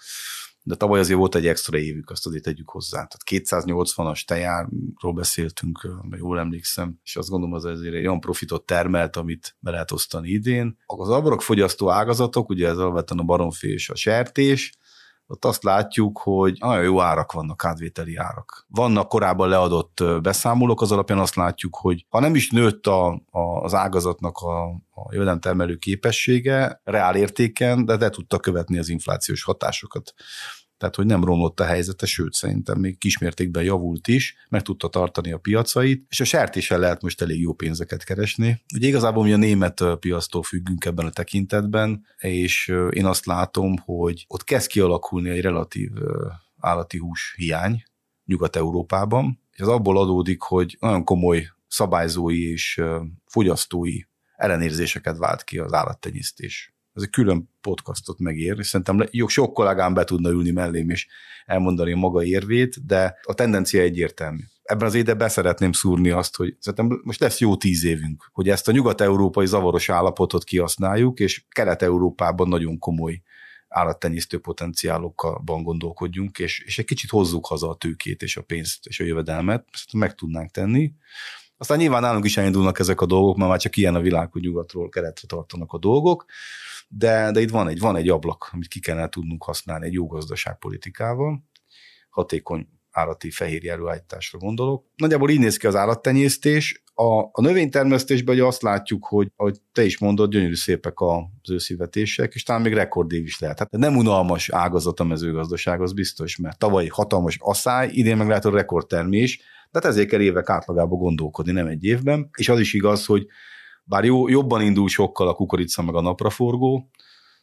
de tavaly azért volt egy extra évük, azt azért tegyük hozzá. Tehát 280-as tejárról beszéltünk, ha jól emlékszem, és azt gondolom, az azért egy olyan profitot termelt, amit be lehet osztani idén. Az aborok fogyasztó ágazatok, ugye ez alapvetően a baromfé és a sertés, ott azt látjuk, hogy nagyon jó árak vannak, átvételi árak. Vannak korábban leadott beszámolók, az alapján azt látjuk, hogy ha nem is nőtt a, a, az ágazatnak a, a jövedelemtermelő képessége reál értéken, de le tudta követni az inflációs hatásokat tehát hogy nem romlott a helyzete, sőt szerintem még kismértékben javult is, meg tudta tartani a piacait, és a sertéssel lehet most elég jó pénzeket keresni. Ugye igazából mi a német piasztól függünk ebben a tekintetben, és én azt látom, hogy ott kezd kialakulni egy relatív állati hús hiány Nyugat-Európában, és az abból adódik, hogy nagyon komoly szabályzói és fogyasztói ellenérzéseket vált ki az állattenyésztés ez egy külön podcastot megér, és szerintem sok kollégám be tudna ülni mellém és elmondani a maga érvét, de a tendencia egyértelmű. Ebben az évben beszeretném szúrni azt, hogy szerintem most lesz jó tíz évünk, hogy ezt a nyugat-európai zavaros állapotot kihasználjuk, és kelet-európában nagyon komoly állattenyésztő potenciálokban gondolkodjunk, és, és egy kicsit hozzuk haza a tőkét és a pénzt és a jövedelmet, ezt meg tudnánk tenni. Aztán nyilván nálunk is elindulnak ezek a dolgok, mert már csak ilyen a világ, hogy nyugatról keletre tartanak a dolgok, de, de itt van egy, van egy ablak, amit ki kellene tudnunk használni egy jó gazdaságpolitikával, hatékony állati fehérje előállításra gondolok. Nagyjából így néz ki az állattenyésztés. A, a növénytermesztésben ugye azt látjuk, hogy ahogy te is mondod, gyönyörű szépek az őszivetések, és talán még rekordév is lehet. Hát nem unalmas ágazat a mezőgazdaság, az biztos, mert tavaly hatalmas asszály, idén meg lehet a rekordtermés, de hát ezért kell évek átlagában gondolkodni, nem egy évben. És az is igaz, hogy bár jó, jobban indul sokkal a kukorica meg a napraforgó,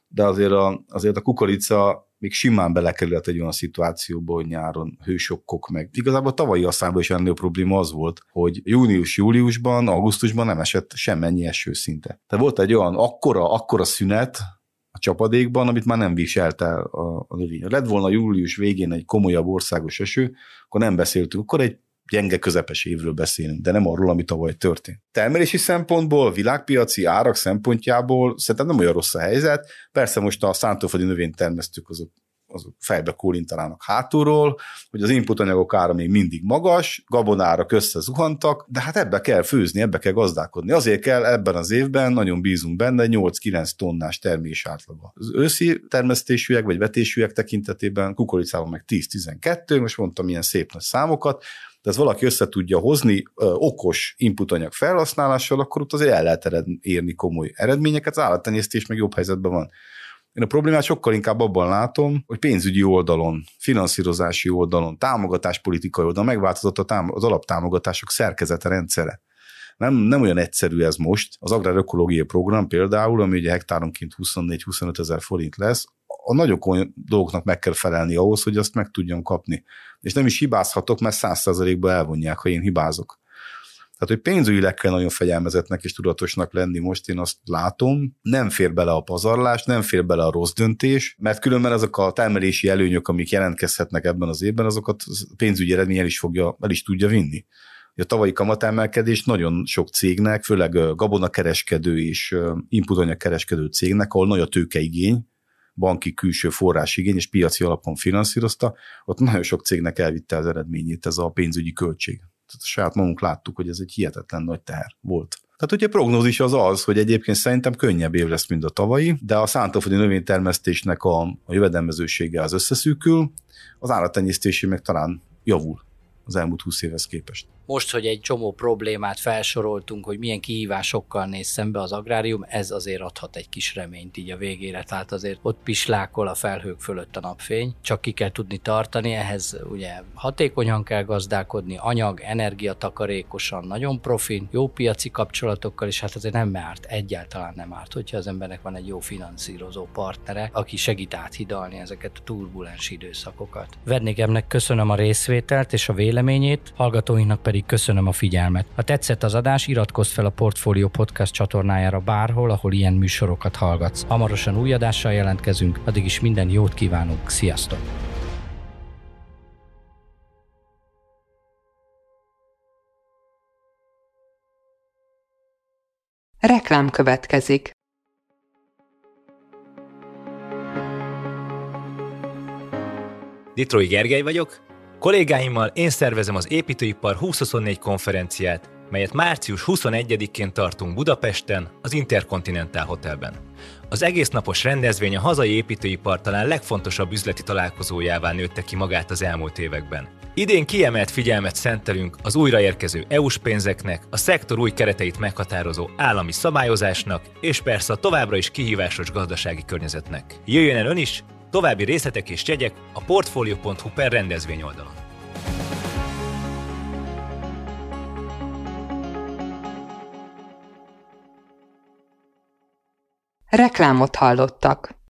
de azért a, azért a kukorica még simán belekerült egy olyan szituációba, hogy nyáron hősokkok meg. Igazából a tavalyi asszályban is a probléma az volt, hogy június-júliusban, augusztusban nem esett semmennyi eső szinte. Tehát volt egy olyan akkora, akkora szünet, a csapadékban, amit már nem viselt el a, a növény. Lett volna július végén egy komolyabb országos eső, akkor nem beszéltünk, akkor egy gyenge közepes évről beszélünk, de nem arról, ami tavaly történt. Termelési szempontból, világpiaci árak szempontjából szerintem nem olyan rossz a helyzet. Persze most a szántóföldi növénytermesztők azok azok fejbe kólintalának hátulról, hogy az input anyagok ára még mindig magas, gabonárak összezuhantak, de hát ebbe kell főzni, ebbe kell gazdálkodni. Azért kell ebben az évben, nagyon bízunk benne, 8-9 tonnás termés átlaga. Az őszi termesztésűek vagy vetésűek tekintetében kukoricában meg 10-12, most mondtam ilyen szép nagy számokat, de ez valaki össze tudja hozni ö, okos inputanyag felhasználással, akkor ott azért el lehet érni komoly eredményeket, az állattenyésztés meg jobb helyzetben van. Én a problémát sokkal inkább abban látom, hogy pénzügyi oldalon, finanszírozási oldalon, támogatáspolitikai oldalon megváltozott a tám- az alaptámogatások szerkezete, rendszere. Nem, nem olyan egyszerű ez most. Az agrárökológiai program például, ami ugye hektáronként 24-25 ezer forint lesz, a nagyon komoly dolgoknak meg kell felelni ahhoz, hogy azt meg tudjon kapni. És nem is hibázhatok, mert száz százalékban elvonják, ha én hibázok. Tehát, hogy pénzügyileg kell nagyon fegyelmezetnek és tudatosnak lenni, most én azt látom, nem fér bele a pazarlás, nem fér bele a rossz döntés, mert különben azok a termelési előnyök, amik jelentkezhetnek ebben az évben, azokat pénzügyi eredmény el is, fogja, el is tudja vinni. A tavalyi kamatemelkedés nagyon sok cégnek, főleg gabonakereskedő és inputanyagkereskedő cégnek, ahol nagy a tőkeigény, banki külső forrásigény és piaci alapon finanszírozta, ott nagyon sok cégnek elvitte az eredményét ez a pénzügyi költség. Tehát saját magunk láttuk, hogy ez egy hihetetlen nagy teher volt. Tehát ugye prognózis az az, hogy egyébként szerintem könnyebb év lesz, mint a tavalyi, de a szántóföldi növénytermesztésnek a, a jövedelmezősége az összeszűkül, az állattenyésztési meg talán javul az elmúlt 20 évhez képest most, hogy egy csomó problémát felsoroltunk, hogy milyen kihívásokkal néz szembe az agrárium, ez azért adhat egy kis reményt így a végére, tehát azért ott pislákol a felhők fölött a napfény, csak ki kell tudni tartani, ehhez ugye hatékonyan kell gazdálkodni, anyag, energia takarékosan, nagyon profin, jó piaci kapcsolatokkal, és hát azért nem árt, egyáltalán nem árt, hogyha az embernek van egy jó finanszírozó partnere, aki segít áthidalni ezeket a turbulens időszakokat. Vendégemnek köszönöm a részvételt és a véleményét, hallgatóinknak pedig pedig köszönöm a figyelmet. Ha tetszett az adás, iratkozz fel a Portfolio Podcast csatornájára bárhol, ahol ilyen műsorokat hallgatsz. Hamarosan új adással jelentkezünk, addig is minden jót kívánunk. Sziasztok! Reklám következik. Ditrói Gergely vagyok, Kollégáimmal én szervezem az Építőipar 2024 konferenciát, melyet március 21-én tartunk Budapesten, az Intercontinental Hotelben. Az egész napos rendezvény a hazai építőipar talán legfontosabb üzleti találkozójává nőtte ki magát az elmúlt években. Idén kiemelt figyelmet szentelünk az újraérkező EU-s pénzeknek, a szektor új kereteit meghatározó állami szabályozásnak, és persze a továbbra is kihívásos gazdasági környezetnek. Jöjjön el ön is, További részletek és jegyek a portfolio.hu per rendezvény oldalon. Reklámot hallottak.